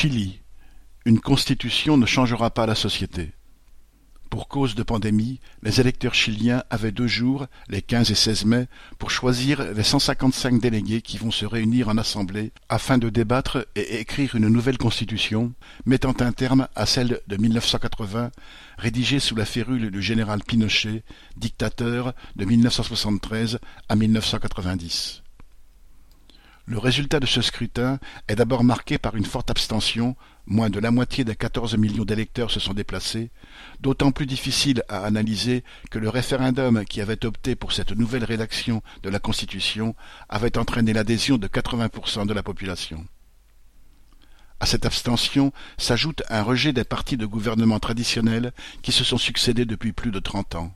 Chili. Une constitution ne changera pas la société. Pour cause de pandémie, les électeurs chiliens avaient deux jours, les 15 et 16 mai, pour choisir les 155 délégués qui vont se réunir en assemblée afin de débattre et écrire une nouvelle constitution, mettant un terme à celle de 1980, rédigée sous la férule du général Pinochet, dictateur de 1973 à 1990. Le résultat de ce scrutin est d'abord marqué par une forte abstention, moins de la moitié des quatorze millions d'électeurs se sont déplacés, d'autant plus difficile à analyser que le référendum qui avait opté pour cette nouvelle rédaction de la Constitution avait entraîné l'adhésion de 80% de la population. À cette abstention s'ajoute un rejet des partis de gouvernement traditionnels qui se sont succédés depuis plus de trente ans.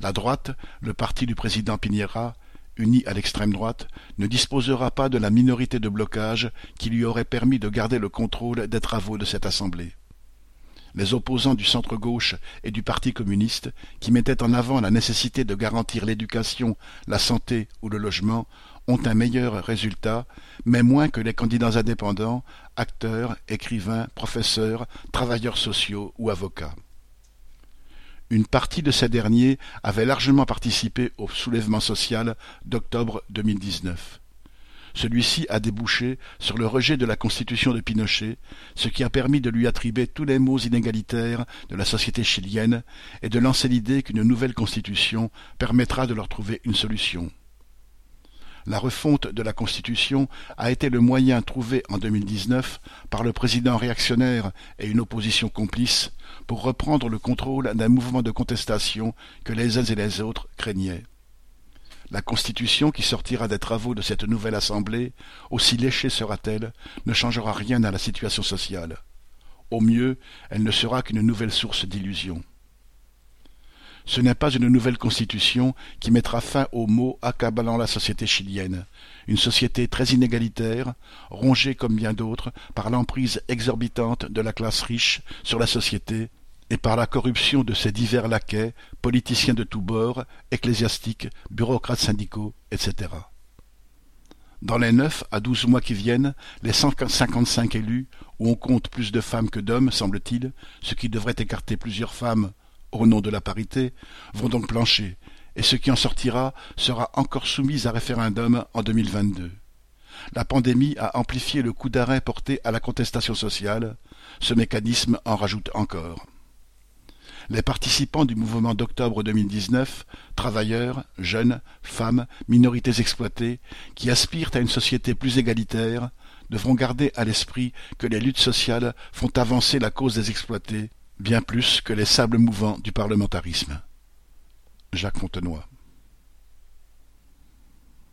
La droite, le parti du président Piñera, uni à l'extrême droite, ne disposera pas de la minorité de blocage qui lui aurait permis de garder le contrôle des travaux de cette Assemblée. Les opposants du centre-gauche et du Parti communiste, qui mettaient en avant la nécessité de garantir l'éducation, la santé ou le logement, ont un meilleur résultat, mais moins que les candidats indépendants, acteurs, écrivains, professeurs, travailleurs sociaux ou avocats. Une partie de ces derniers avait largement participé au soulèvement social d'octobre 2019. Celui-ci a débouché sur le rejet de la constitution de Pinochet, ce qui a permis de lui attribuer tous les maux inégalitaires de la société chilienne et de lancer l'idée qu'une nouvelle constitution permettra de leur trouver une solution. La refonte de la Constitution a été le moyen trouvé en 2019 par le président réactionnaire et une opposition complice pour reprendre le contrôle d'un mouvement de contestation que les uns et les autres craignaient. La Constitution qui sortira des travaux de cette nouvelle Assemblée, aussi léchée sera-t-elle, ne changera rien à la situation sociale. Au mieux, elle ne sera qu'une nouvelle source d'illusion. Ce n'est pas une nouvelle constitution qui mettra fin aux maux accablant la société chilienne, une société très inégalitaire, rongée comme bien d'autres par l'emprise exorbitante de la classe riche sur la société et par la corruption de ses divers laquais, politiciens de tous bords, ecclésiastiques, bureaucrates syndicaux, etc. Dans les neuf à douze mois qui viennent, les cent cinquante-cinq élus, où on compte plus de femmes que d'hommes, semble-t-il, ce qui devrait écarter plusieurs femmes au nom de la parité, vont donc plancher, et ce qui en sortira sera encore soumis à référendum en 2022. La pandémie a amplifié le coup d'arrêt porté à la contestation sociale, ce mécanisme en rajoute encore. Les participants du mouvement d'octobre 2019, travailleurs, jeunes, femmes, minorités exploitées, qui aspirent à une société plus égalitaire, devront garder à l'esprit que les luttes sociales font avancer la cause des exploités bien plus que les sables mouvants du parlementarisme. Jacques Fontenoy